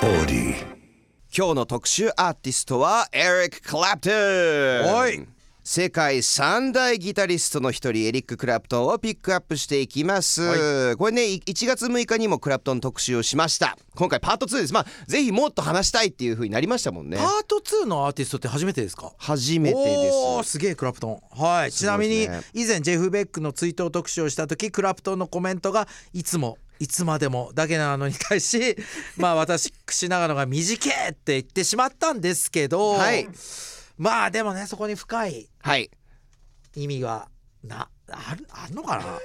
今日の特集アーティストはエリック・クラプトンはい。世界三大ギタリストの一人エリック・クラプトンをピックアップしていきます、はこれねい1月6日にもクラプトン特集をしました。今回パート2です。まあぜひもっと話したいっていう風になりましたもんね。パート2のアーティストって初めてですか？初めてです。おーすげえクラプトン。はい。ちなみに以前ジェフ・ベックの追悼特集をした時クラプトンのコメントがいつもいつまでもだけなのに対し まあ私長野が短えって言ってしまったんですけど、はい。まあでもねそこに深いはい。意味がなあるあんのかな？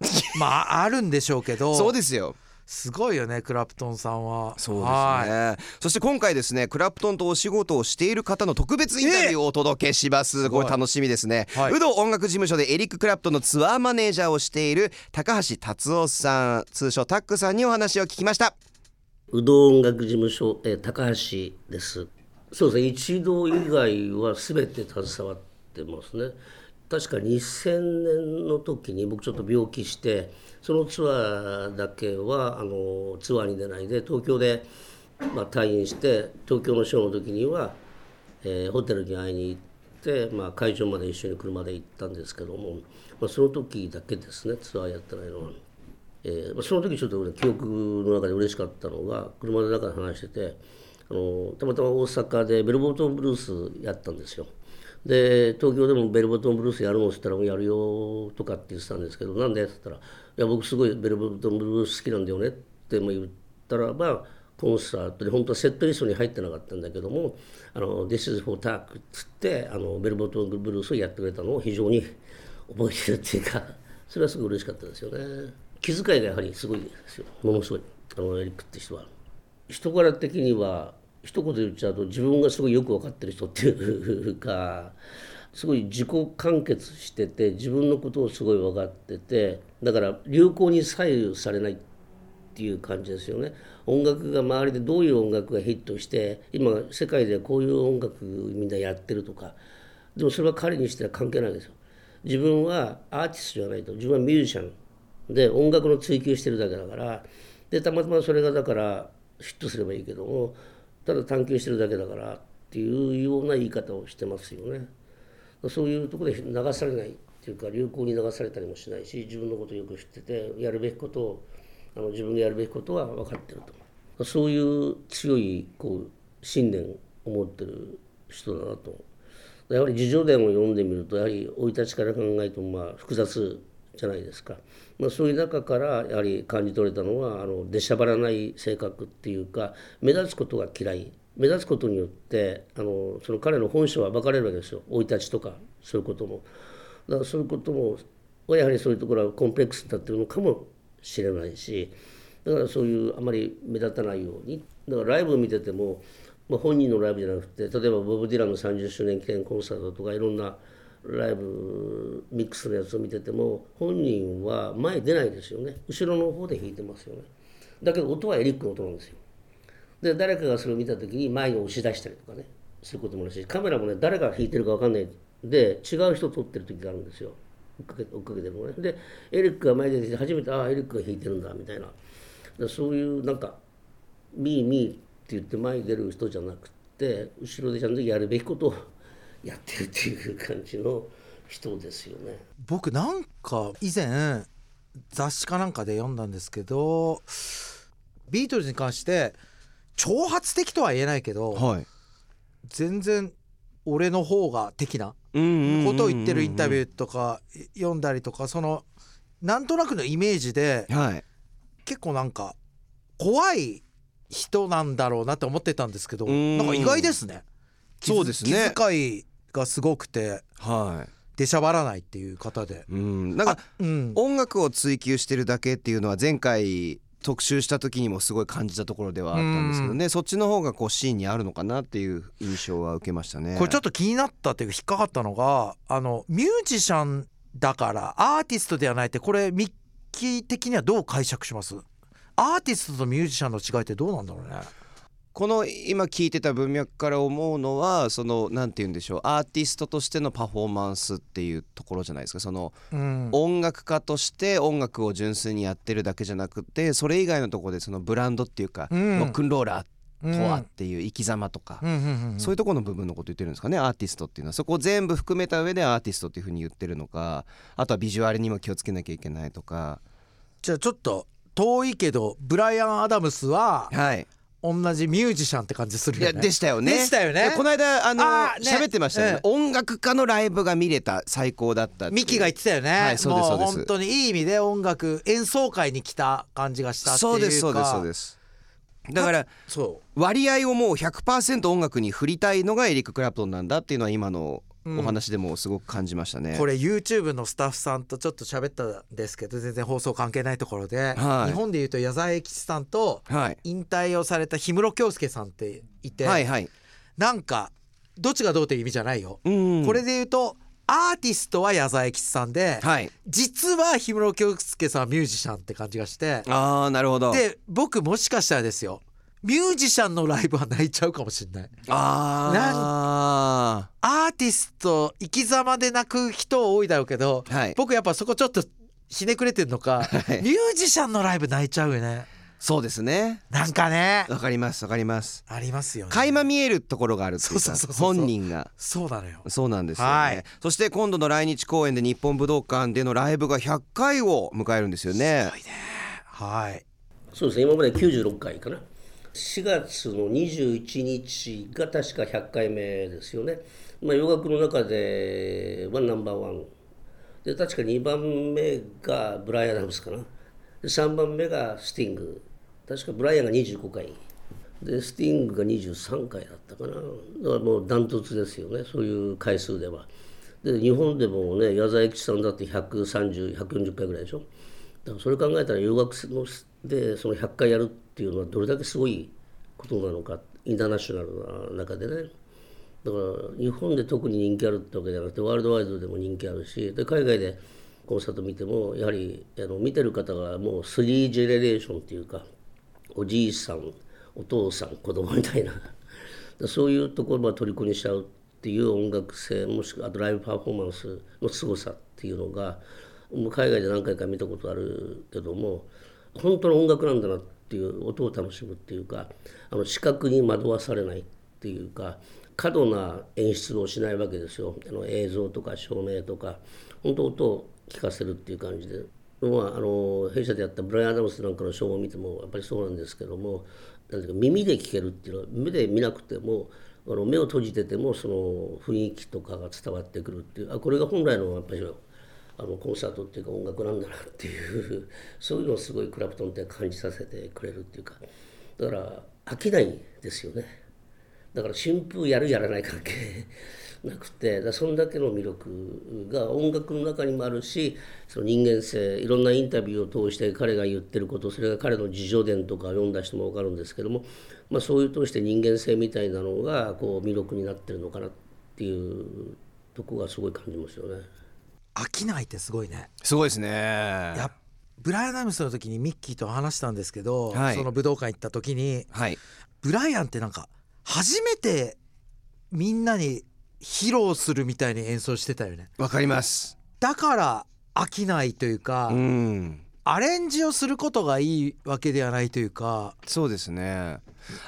まああるんでしょうけど。そうですよすごいよねクラプトンさんは。そうですはねそして今回ですねクラプトンとお仕事をしている方の特別インタビューをお届けします。これ楽しみですね、はい。有働音楽事務所でエリック・クラプトンのツアーマネージャーをしている高橋達夫さん通称タックさんにお話を聞きました。うどん音楽事務所、えー高橋です。そうですね、一度以外は全て携わってますね。確か2000年の時に僕ちょっと病気して、そのツアーだけはあのツアーに出ないで東京で、まあ、退院して東京のショーの時には、えーホテルに会いに行って、まあ、会場まで一緒に車で行ったんですけども、まあ、その時だけですねツアーやってないのは。えーま、その時ちょっと記憶の中で嬉しかったのが車の中で話しててあのたまたま大阪でベルボートブルースやったんですよ。で東京でもベルボトンブルースやるのって言ったら「やるよ」とかって言ってたんですけど「なんで?」って言ったら「いや僕すごいベルボトンブルース好きなんだよね」って言ったらばコンサートで本当はセットリストに入ってなかったんだけども「あの This is for Talk」っつってあのベルボトンブルースをやってくれたのを非常に覚えてるっていうか それはすごい嬉しかったですよね。気遣いがやはりすごいですよ。ものすごい。あのエリックって人は。人柄的には一言言っちゃうと自分がすごいよく分かってる人っていうかすごい自己完結してて自分のことをすごい分かっててだから流行に左右されないっていう感じですよね。音楽が周りでどういう音楽がヒットして今世界でこういう音楽みんなやってるとかでもそれは彼にしては関係ないですよ。自分はアーティストじゃないと自分はミュージシャンで音楽の追求してるだけだからでたまたまそれがだからヒットすればいいけどもただ探求してるだけだからっていうような言い方をしてますよね。そういうとこで流されないっていうか流行に流されたりもしないし自分のことよく知っててやるべきことをあの自分がやるべきことは分かってると。そういう強いこう信念を持ってる人だなと。やはり自叙伝を読んでみるとやはり生い立ちから考えてもまあ複雑じゃないですか、まあ、そういう中からやはり感じ取れたのはあの出しゃばらない性格っていうか目立つことが嫌い。目立つことによってあのその彼の本性は暴かれるわけですよ。生い立ちとかそういうことも。だからそういうこともやはりそういうところはコンプレックスになってるのかもしれないしだからそういうあまり目立たないように。だからライブを見てても、まあ、本人のライブじゃなくて例えばボブ・ディランの30周年記念コンサートとかいろんなライブミックスのやつを見てても本人は前出ないですよね。後ろの方で弾いてますよね。だけど音はエリックの音なんですよ。で誰かがそれを見た時に前に押し出したりとかねすることもあるしカメラもね誰が弾いてるか分かんない。で違う人撮ってる時があるんですよ。追っかけ追っかけてるのね。でエリックが前に出てきて初めてああエリックが弾いてるんだみたいな。でそういうなんか「ミーミー」って言って前に出る人じゃなくて後ろでちゃんとやるべきことをやってるっていう感じの人ですよね。僕なんか以前雑誌かなんかで読んだんですけどビートルズに関して挑発的とは言えないけど、はい全然俺の方が的なこことを言ってるインタビューーとか読んだりとかそのなんとなくのイメージではい結構なんか怖い人なんだろうなって思ってたんですけどうんなんか意外ですね。そうですね気遣いがすごくてはい。出しゃばらないっていう方で。うん。なんかうん、音楽を追求してるだけっていうのは前回特集した時にもすごい感じたところではあったんですけどね。そっちの方がこうシーンにあるのかなっていう印象は受けましたね。これちょっと気になったっていうか引っかかったのがあのミュージシャンだからアーティストではないってこれミッキー的にはどう解釈します？アーティストとミュージシャンの違いってどうなんだろうねこの今聞いてた文脈から思うのはそのなんて言うんでしょうアーティストとしてのパフォーマンスっていうところじゃないですか。そのうん。音楽家として音楽を純粋にやってるだけじゃなくてそれ以外のところでそのブランドっていうか、うん。ロックンローラーっとはっていう生き様とか、そういうところの部分のこと言ってるんですかねアーティストっていうのは。そこを全部含めた上でアーティストっていうふうに言ってるのかあとはビジュアルにも気をつけなきゃいけないとか。じゃあちょっと遠いけどブライアン・アダムスははい同じミュージシャンって感じするよね。でしたよね。でしたよね。でこの間あのあーね。喋ってましたよね、え音楽家のライブが見れた最高だったっミキが言ってたよね、はいそうですもそうです。本当にいい意味で音楽演奏会に来た感じがしたっていうか。そうですそうですそうです。だからそ割合をもう100%音楽に振りたいのがエリック・クラプトンなんだっていうのは今のお話でもすごく感じましたね、うこれ YouTube のスタッフさんとちょっと喋ったんですけど全然放送関係ないところで、はい。日本でいうと矢沢永吉さんとはい。引退をされた氷室京介さんっていて、はいはい。なんかどっちがどうという意味じゃないよ、うん。これで言うとアーティストは矢沢永吉さんで、はい。実は氷室京介さんはミュージシャンって感じがしてああなるほど。で僕もしかしたらですよミュージシャンのライブは泣いちゃうかもしれない。あアーティスト生き様で泣く人多いだろうけど、はい。僕やっぱそこちょっとひねくれてんのか、い。ミュージシャンのライブ泣いちゃうよね。そうですね。なんかね。わかりますわかります。ありますよね。垣間見えるところがあるっていうかそうそうそうそう本人が。そうなのよ。そうなんですよね、はい。そして今度の来日公演で日本武道館でのライブが100回を迎えるんですよね。はい。そうですね。今まで96回かな4月の21日が確か100回目ですよね、まあ、洋楽の中ではナンバーワン。で確か2番目がブライアン・アダムスかな。で3番目がスティング。確かブライアンが25回。でスティングが23回だったかな。だからもうダントツですよね。そういう回数では。で日本でもね矢沢永吉さんだって130140回ぐらいでしょ。だからそれ考えたら洋楽のでその100回やるっていうのはどれだけすごいことなのかインターナショナルな中でね。だから日本で特に人気あるってわけじゃなくてワールドワイドでも人気あるしで海外でコンサート見てもやはりあの見てる方がもう3ジェネレーションっていうかおじいさんお父さん子供みたいな。そういうところを虜にしちゃうっていう音楽性もしくはあとライブパフォーマンスの凄さっていうのが海外で何回か見たことあるけども本当の音楽なんだなっていう音を楽しむっていうかあの視覚に惑わされないっていうか過度な演出をしないわけですよあの映像とか照明とか本当音を聞かせるっていう感じで。まあ、あの弊社でやったブライアン・アダムスなんかのショーを見てもやっぱりそうなんですけどもなんていうか耳で聞けるっていうのは目で見なくてもあの目を閉じててもその雰囲気とかが伝わってくるっていうあこれが本来のやっぱりあのコンサートっていうか音楽なんだなっていうそういうのをすごいクラプトンって感じさせてくれるっていうかだから飽きないですよねだから新風やるやらない関係 なくてだそんだけの魅力が音楽の中にもあるしその人間性いろんなインタビューを通して彼が言ってることそれが彼の自叙伝とか読んだ人も分かるんですけども、まあ、そういう通して人間性みたいなのがこう魅力になってるのかなっていうとこがすごい感じますよね。飽きないってすごいね。すごいですね。やブライアン・アダムスの時にミッキーと話したんですけど、はい。その武道館行った時にはい。ブライアンってなんか初めてみんなに披露するみたいに演奏してたよね。わかります。だから飽きないというか、うん。アレンジをすることがいいわけではないというか。そうですね。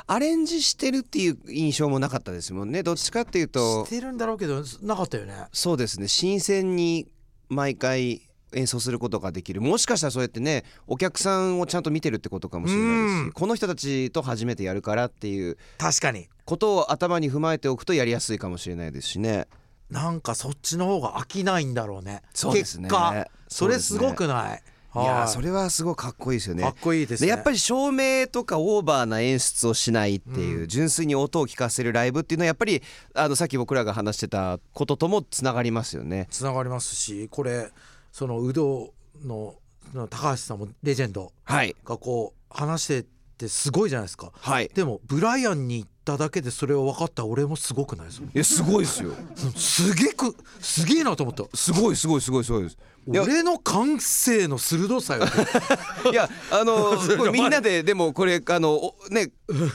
アレンジしてるっていう印象もなかったですもんね。どっちかっていうと。してるんだろうけどなかったよね。そうですね。新鮮に毎回演奏することができる。もしかしたらそうやってねお客さんをちゃんと見てるってことかもしれないしこの人たちと初めてやるからっていう確かに。ことを頭に踏まえておくとやりやすいかもしれないですしね。なんかそっちの方が飽きないんだろうね。そうですね。結果。それすごくない？いやはそれはすごいかっこいいですよね。かっこいいですね。でやっぱり照明とかオーバーな演出をしないっていう、うん。純粋に音を聞かせるライブっていうのはやっぱりあのさっき僕らが話してたことともつながりますよね。つながりますしこれその有働のの高橋さんもレジェンドはい。がこう話してってすごいじゃないですか。はい。でもブライアンに行っただけでそれを分かった俺もすごくないですか？いやすごいですよ。すげえくすげえなと思った。すごいすごいすごいすごいです俺の感性の鋭さよ。いやあの みんなででもこれあのおね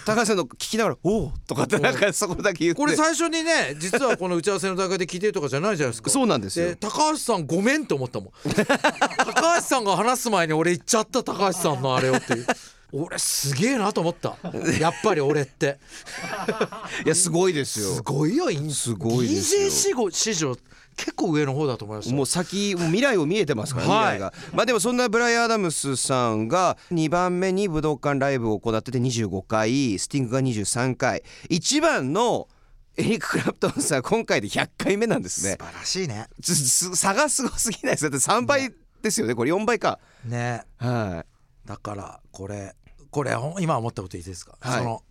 高橋さんの聞きながら「おお」とかってなんかそこだけ言って。これ最初にね実はこの打ち合わせの段階で聞いてるとかじゃないじゃないですか。そうなんですよ。で高橋さんごめんって思ったもん。高橋さんが話す前に俺言っちゃった高橋さんのあれをっていう俺すげえなと思った。やっぱり俺って。いやすごいですよ。すごいよインすごいですよ。DJ 史上史上結構上の方だと思いました。もう先もう未来を見えてますから、はい。未来が。まあでもそんなブライアン・アダムスさんが2番目に武道館ライブを行ってて25回スティングが23回。一番のエリック・クラプトンさん今回で100回目なんですね。素晴らしいね。差がすごすぎないです。かだって3倍ですよねこれ。4倍か。ね。はだからこれこれ今思ったこといいですか、はい。その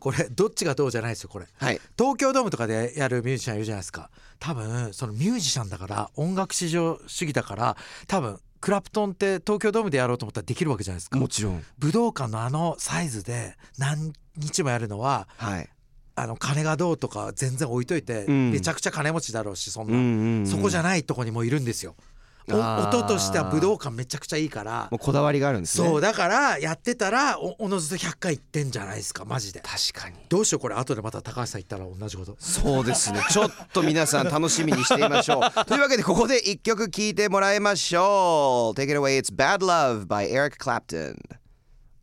これどっちがどうじゃないですよこれ。いはい。東京ドームとかでやるミュージシャンいるじゃないですか？多分そのミュージシャンだから音楽至上主義だから多分クラプトンって東京ドームでやろうと思ったらできるわけじゃないですか。もちろん。武道館のあのサイズで何日もやるのははい。あの金がどうとか全然置いといて、うん。めちゃくちゃ金持ちだろうしそんな、うんうんうん。そこじゃないとこにもいるんですよ。音としては武道館めちゃくちゃいいから。もうこだわりがあるんですね。そうだからやってたらおおのずと100回いってんじゃないですかマジで。確かに。どうしようこれ後でまた高橋さん言ったら同じこと。そうですね。ちょっと皆さん楽しみにしていましょう。というわけでここで一曲聴いてもらいましょう。Take it away It's Bad Love by Eric Clapton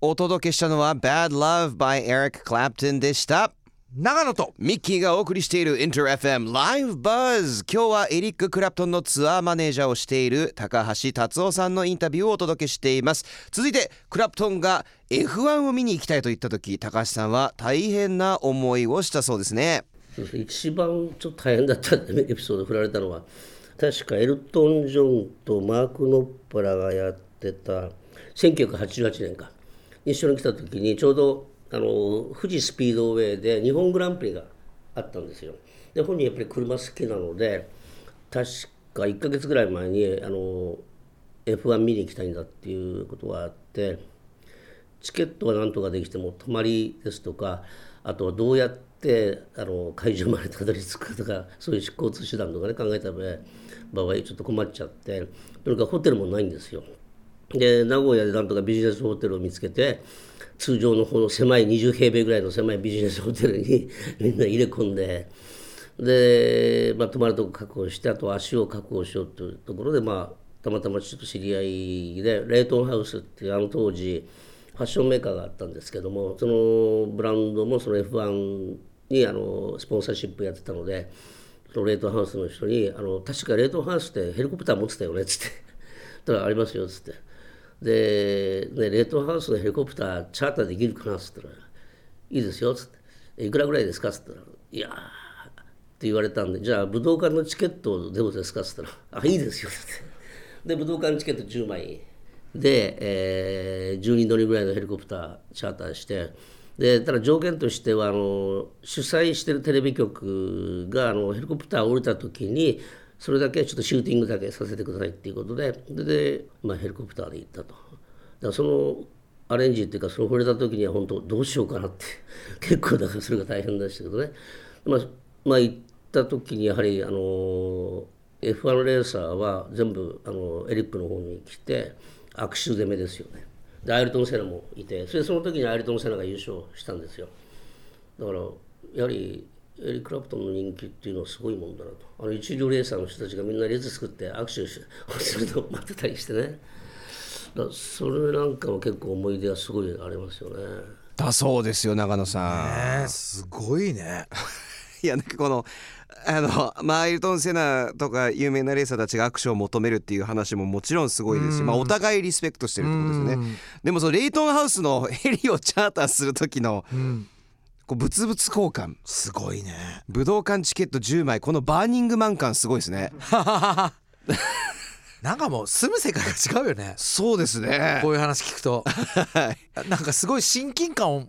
お届けしたのは Bad Love by Eric Clapton でした長野と。ミッキーがお送りしている InterFM Live Buzz 今日はエリック・クラプトンのツアーマネージャーをしている高橋達夫さんのインタビューをお届けしています。続いてクラプトンが F1 を見に行きたいと言った時高橋さんは大変な思いをしたそうですね。一番ちょっと大変だったエピソード振られたのは確かエルトン・ジョンとマーク・ノッパラがやってた1988年か。一緒に来た時にちょうどあの富士スピードウェイで日本グランプリがあったんですよ。で本人やっぱり車好きなので確か1ヶ月ぐらい前にあの F1 見に行きたいんだっていうことがあってチケットはなんとかできても泊まりですとかあとはどうやってあの会場までたどり着くかとかそういう交通手段とかね考えた場合ちょっと困っちゃってとにかくホテルもないんですよ。で名古屋でなんとかビジネスホテルを見つけて通常のこの狭い20平米ぐらいの狭いビジネスホテルに みんな入れ込んでで、まあ、泊まるとこ確保してあと足を確保しようというところで、まあ、たまたまちょっと知り合いでレイトンハウスっていうあの当時ファッションメーカーがあったんですけどもそのブランドもその F1 にあのスポンサーシップやってたのでそのレイトンハウスの人にあの「確かレイトンハウスってヘリコプター持ってたよね」っつって「だありますよ」っつって。で、ね、レイトンハウスのヘリコプターチャーターできるかなっつったら「いいですよ」っつって「いくらぐらいですか?」っつったら「いや」って言われたんで「じゃあ武道館のチケットどうですか?」っつったら「あいいですよ」っつってで武道館チケット10枚で、えー、10人乗りぐらいのヘリコプターチャーターしてでただ条件としてはあの主催してるテレビ局があのヘリコプターを降りた時にそれだけちょっとシューティングだけさせてくださいっていうことでで、まあ、ヘリコプターで行ったと。だからそのアレンジっていうかその触れた時には本当どうしようかなって 結構だからそれが大変でしたけどね。まあ、まあ、行った時にやはりあの F1 レーサーは全部あのエリックの方に来て握手攻めですよね。でアイルトン・セナもいてそれでその時にアイルトン・セナが優勝したんですよ。だからやはりエリック・クラプトンの人気っていうのはすごいもんだなと。あの一流レーサーの人たちがみんな列作って握手してするのを待ってたりしてね。だそれなんかも結構思い出はすごいありますよね。だそうですよ長野さん、ねすごいね。いやなんかこのあのまあアイルトン・セナとか有名なレーサーたちが握手を求めるっていう話ももちろんすごいですし、まあ、お互いリスペクトしてるってことですよね。でもそのレイトンハウスのヘリをチャーターする時のうんこう物々交換。すごいね。武道館チケット10枚。このバーニングマン感すごいですね なんかもう住む世界が違うよね。そうですね。こういう話聞くと。なんかすごい親近感を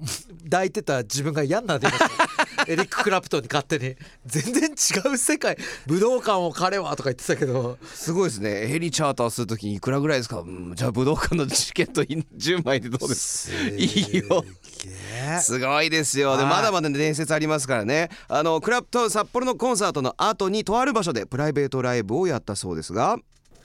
抱いてた自分が嫌になってますエリック・クラプトンに勝手に。全然違う世界。武道館を彼はとか言ってたけど。すごいですね。ヘリチャーターする時にいくらぐらいですか、うんじゃあ武道館のチケット10枚でどうです？いいよ。ねすごいですよ。ではい。まだまだ伝説ありますからね。あのクラプトン札幌のコンサートの後にとある場所でプライベートライブをやったそうですが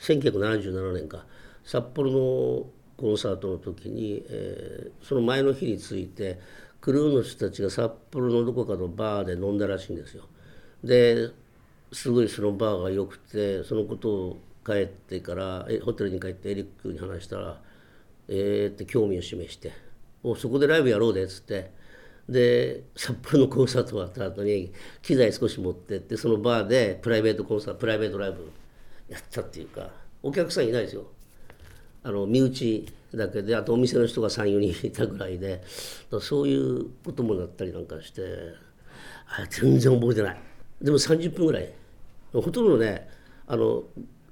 1977年か札幌のコンサートの時に、えーその前の日についてクルーの人たちが札幌のどこかのバーで飲んだらしいんですよ。ですごいそのバーが良くてそのことを帰ってからえホテルに帰ってエリックに話したら「えー」って興味を示しておそこでライブやろうでっつってで札幌のコンサート終わった後に機材少し持ってってそのバーでプライベートコンサートプライベートライブやったっていうかお客さんいないですよ。あの身内だけであとお店の人が34人いたぐらいでそういうこともなったりなんかしてあ全然覚えてない。でも30分ぐらい。ほとんどねあの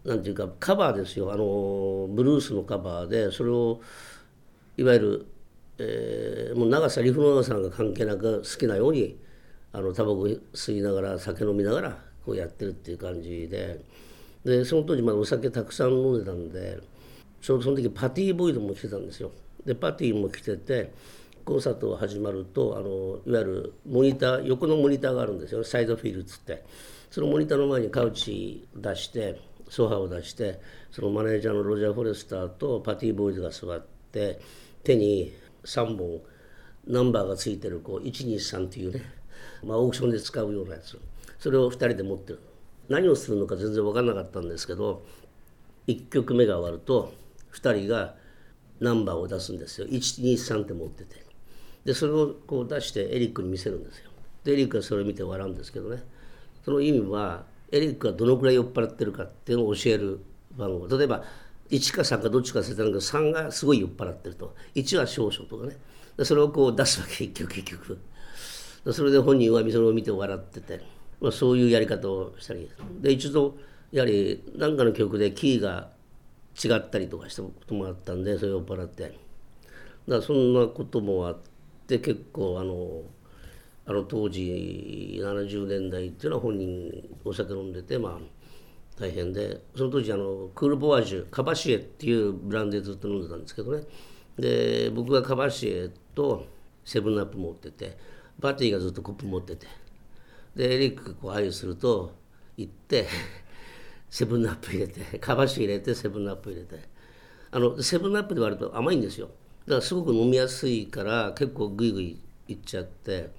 なんていうかカバーですよ。あのブルースのカバーでそれをいわゆる、えー、もう長さリフの長さが関係なく好きなようにあのタバコ吸いながら酒飲みながらこうやってるっていう感じで。でその当時まだお酒たくさん飲んでたんでちょうどその時パティーボイドも来てたんですよ。でパティも来ててコンサートが始まるとあのいわゆるモニター横のモニターがあるんですよサイドフィールっつって。そのモニターの前にカウチ出してソファーを出してそのマネージャーのロジャー・フォレスターとパティー・ボイズが座って手に3本ナンバーがついてるこう123っていうね、まあ、オークションで使うようなやつ。それを2人で持ってる。何をするのか全然分かんなかったんですけど1曲目が終わると2人がナンバーを出すんですよ。123って持ってて。でそれをこう出してエリックに見せるんですよ。でエリックはそれを見て笑うんですけどね。その意味はエリックがどのくらい酔っ払ってるかっていうのを教える番号。例えば1か3かどっちか忘れたんだけど3がすごい酔っ払ってると。1は少々とかね。それをこう出すわけ一曲一曲。それで本人はそれを見て笑ってて、まあ、そういうやり方をしたりで一度やはり何かの曲でキーが違ったりとかしたこともあったんでそれを酔っ払って。だからそんなこともあって結構あのあの当時70年代っていうのは本人お酒飲んでてまあ大変でその当時あのクールボワージュカバシエっていうブランドでずっと飲んでたんですけどね。で僕がカバシエとセブンアップ持っててバティがずっとコップ持ってて。でエリックがこう合図すると行って セブンアップ入れてカバシエ入れてセブンアップ入れて。あのセブンアップで割ると甘いんですよ。だからすごく飲みやすいから結構グイグイいっちゃって。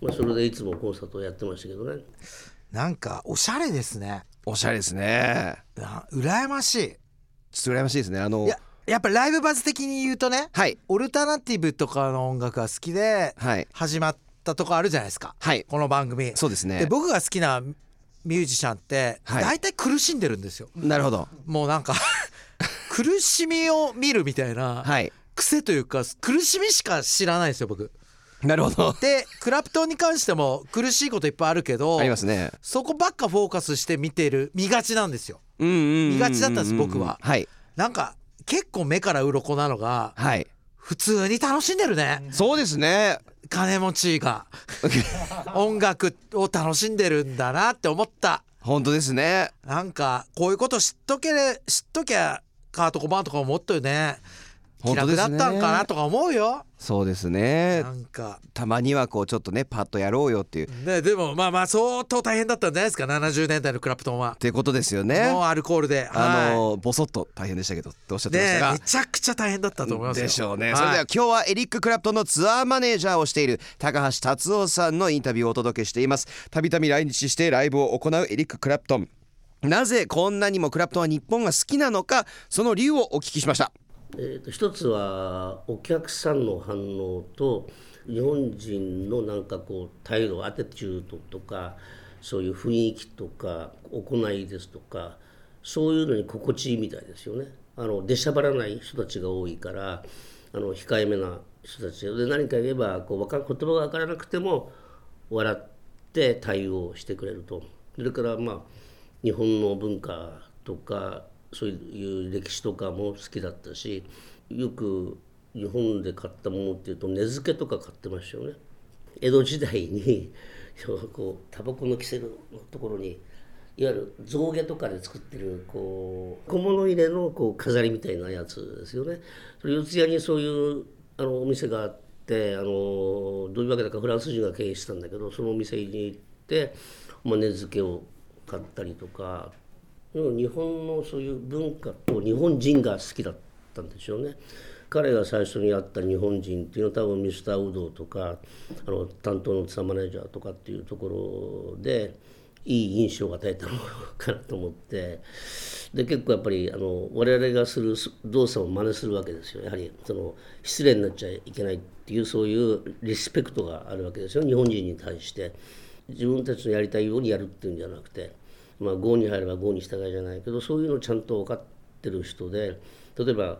まあ、それでいつもコンサートをやってましたけどね。なんかおしゃれですね。おしゃれですね。羨ましい。ちょっと羨ましいですね。あのややっぱライブバズ的に言うとね、はい、オルタナティブとかの音楽が好きで始まったとこあるじゃないですか、はい、この番組。そうですね。で僕が好きなミュージシャンって大体苦しんでるんですよ、なるほど。もうなんか 苦しみを見るみたいな癖というか苦しみしか知らないですよ僕。なるほど。でクラプトンに関しても苦しいこといっぱいあるけどありますね。そこばっかフォーカスして見てる見がちなんですよ。見がちだったんです僕は、はい、なんか結構目から鱗なのが、はい、普通に楽しんでるね。そうですね金持ちが 音楽を楽しんでるんだなって思った。本当ですね。なんかこういうこと知っとけ知っときゃカートコバンとかもっとよね気楽だったんかなとか思うよ。そうですね。なんか。たまにはこうちょっとねパッとやろうよっていう。ねでもまあまあ相当大変だったんじゃないですか70年代のクラプトンはってことですよね。もうアルコールで。あのボソッと大変でしたけどっておっしゃってましたが、ね、めちゃくちゃ大変だったと思いますでしょうね、はい、それでは今日はエリック・クラプトンのツアーマネージャーをしている高橋達夫さんのインタビューをお届けしています。たびたび来日してライブを行うエリック・クラプト。ンなぜこんなにもクラプトンは日本が好きなのかその理由をお聞きしましたえーと、一つはお客さんの反応と日本人のなんかこう態度アテチュードとかそういう雰囲気とか行いですとかそういうのに心地いいみたいですよね。あの出しゃばらない人たちが多いからあの控えめな人たちで何か言えばこう言葉が分からなくても笑って対応してくれるとそれからまあ日本の文化とかそういう歴史とかも好きだったしよく日本で買ったものっていうと根付けとか買ってましたよね。江戸時代に こうタバコの着せるところにいわゆる象牙とかで作ってるこう小物入れのこう飾りみたいなやつですよね。それ四谷にそういうあのお店があってあのどういうわけだかフランス人が経営したんだけどそのお店に行って、まあ、根付けを買ったりとか日本のそういう文化と日本人が好きだったんでしょうね。彼が最初に会った日本人っていうのは多分ミスターウドとかあの担当のツアーマネージャーとかっていうところでいい印象を与えたのかなと思って。で結構やっぱりあの我々がする動作を真似するわけですよ。やはりその失礼になっちゃいけないっていうそういうリスペクトがあるわけですよ。日本人に対して。自分たちのやりたいようにやるっていうんじゃなくてまあ郷に入れば郷に従いじゃないけどそういうのをちゃんと分かってる人で例えば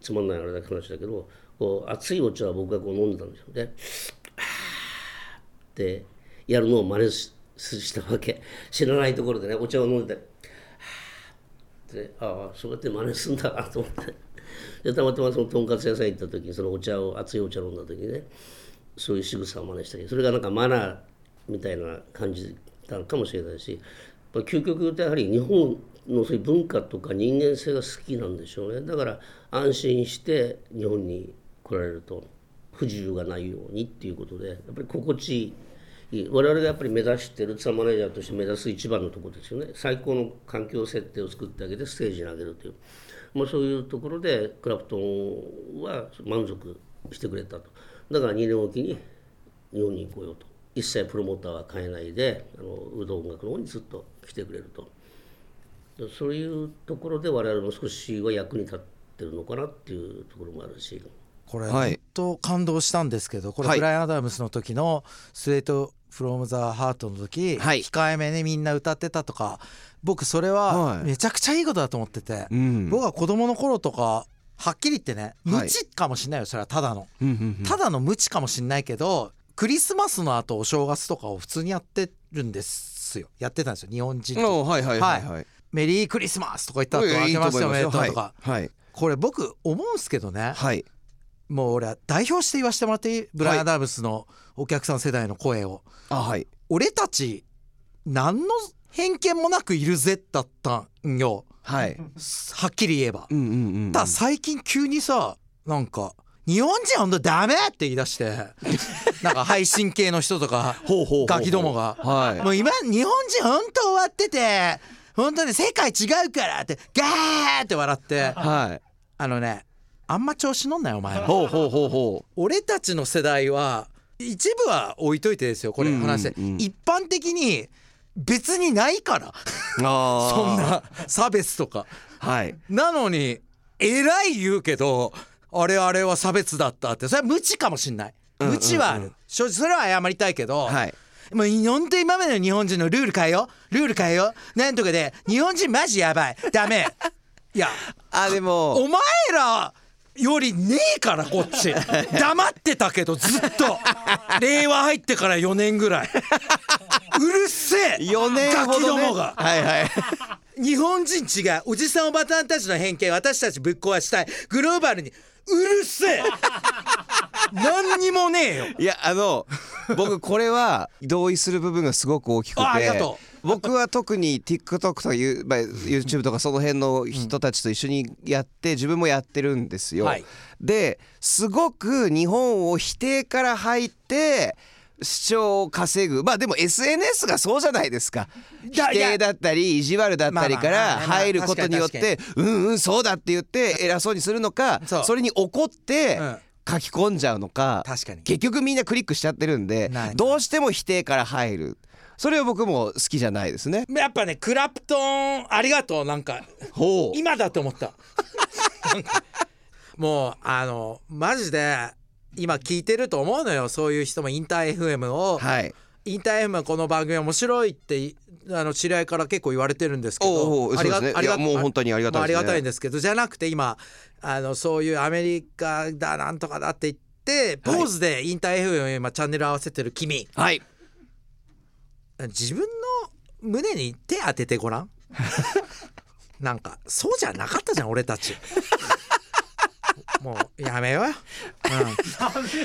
つまんないあれだけ話だけどこう熱いお茶は僕がこう飲んでたんですよ。でってやるのを真似したわけ。知らないところでねお茶を飲んででああそうやって真似すんだなと思って。でたまたまそのとんかつ屋さん行った時にそのお茶を熱いお茶飲んだ時にねそういう仕草を真似したりそれがなんかマナーみたいな感じだかもしれないし究極言うとやはり日本のそういう文化とか人間性が好きなんでしょうね。だから安心して日本に来られると。不自由がないようにっていうことでやっぱり心地いい。我々がやっぱり目指してるツアーマネージャーとして目指す一番のところですよね。最高の環境設定を作ってあげてステージに上げるという、まあ、そういうところでクラプトンは満足してくれたと。だから2年おきに日本に来ようと。一切プロモーターは変えないであのウド音楽の方にずっと来てくれると。そういうところで我々も少しは役に立ってるのかなっていうところもあるし。これ、はい。本当感動したんですけどこれはい。ブライアン・アダムスの時の「スレート・フロム・ザ・ハート」の時、はい。控えめにみんな歌ってたとか僕それははい。めちゃくちゃいいことだと思ってて、うん。僕は子供の頃とかはっきり言ってねはい。無知かもしんないよそれはただの、ただの無知かもしんないけどクリスマスの後お正月とかを普通にやってるんですよ。やってたんですよ。日本人っておはいはいはいはい。メリークリスマスとか言った後明けましておめでとうとか。はいこれ僕思うんすけどね。はい。もう俺は代表して言わせてもらっていいブライアン・アダムスのお客さん世代の声を、あはい。俺たち何の偏見もなくいるぜだったんよ。はい。はっきり言えば。うんうんうん。ただ最近急にさなんか日本人ほんとダメって言い出して。なんか配信系の人とかガキどもが。はい。もう今日本人ほんと終わってて本当に世界違うからってガーって笑って。はい。あのねあんま調子乗んなよお前は。ほうほうほうほ俺たちの世代は一部は置いといてですよこれうんうんうん。話して、一般的に別にないから。そんな差別とか。はい。なのに偉い言うけどあれあれは差別だったって。それは無知かもしんない。無知はある、正直それは謝りたいけど、はい。もう本当に今までの日本人のルール変えよう。ルール変えよう。なんとかで日本人マジやばい。ダメ。いや。あでもお前らよりねえからこっち。黙ってたけどずっと。令和入ってから4年ぐらい。うるせえ。4年ガキほど、ね、どもが。はいはい。日本人違う。おじさんおばさんたちの偏見私たちぶっ壊したい。グローバルにうるせえ。何にもねえよ。いやあの僕これは同意する部分がすごく大きくてあありがと僕は特に TikTok とか、You まあ YouTube とかその辺の人たちと一緒にやって自分もやってるんですよ。はい。ですごく日本を否定から入って視聴を稼ぐ。まあでも SNS がそうじゃないですか。否定だったり意地悪だったりから入ることによってうんうんそうだって言って偉そうにするのか それに怒ってうん。書き込んじゃうのか確かに。結局みんなクリックしちゃってるんでどうしても否定から入る。それは僕も好きじゃないですね。やっぱねクラプトンありがとうなんか。ほう。今だと思った。もうあのマジで今聞いてると思うのよ。そういう人もインター FM を、はい。インター FM はこの番組面白いってあの知り合いから結構言われてるんですけど。ありがうそうですね。ありがいやもう本当にありがたいね。まあありがたいんですけどじゃなくて今あのそういうアメリカだなんとかだって言ってポーズでインター FM 今チャンネル合わせてる君。はい。自分の胸に手当ててごらん。なんかそうじゃなかったじゃん俺たちもうやめようよ、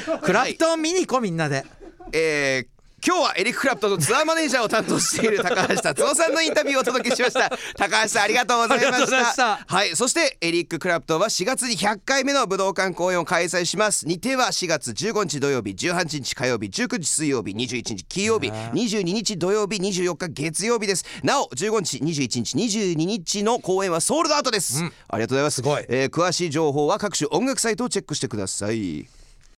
うん、クラプトン見に行こうみんなで。えー今日はエリック・クラプトンのツアーマネージャーを担当している高橋達夫さんのインタビューをお届けしました。高橋さんありがとうございましした。たはいそしてエリック・クラプトンは4月に100回目の武道館公演を開催します。日程は4月15日土曜日18日火曜日19日水曜日21日金曜日22日土曜日24日月曜日です。なお15日21日22日の公演はソールドアウトです、ありがとうございます。すごい。えー詳しい情報は各種音楽サイトをチェックしてください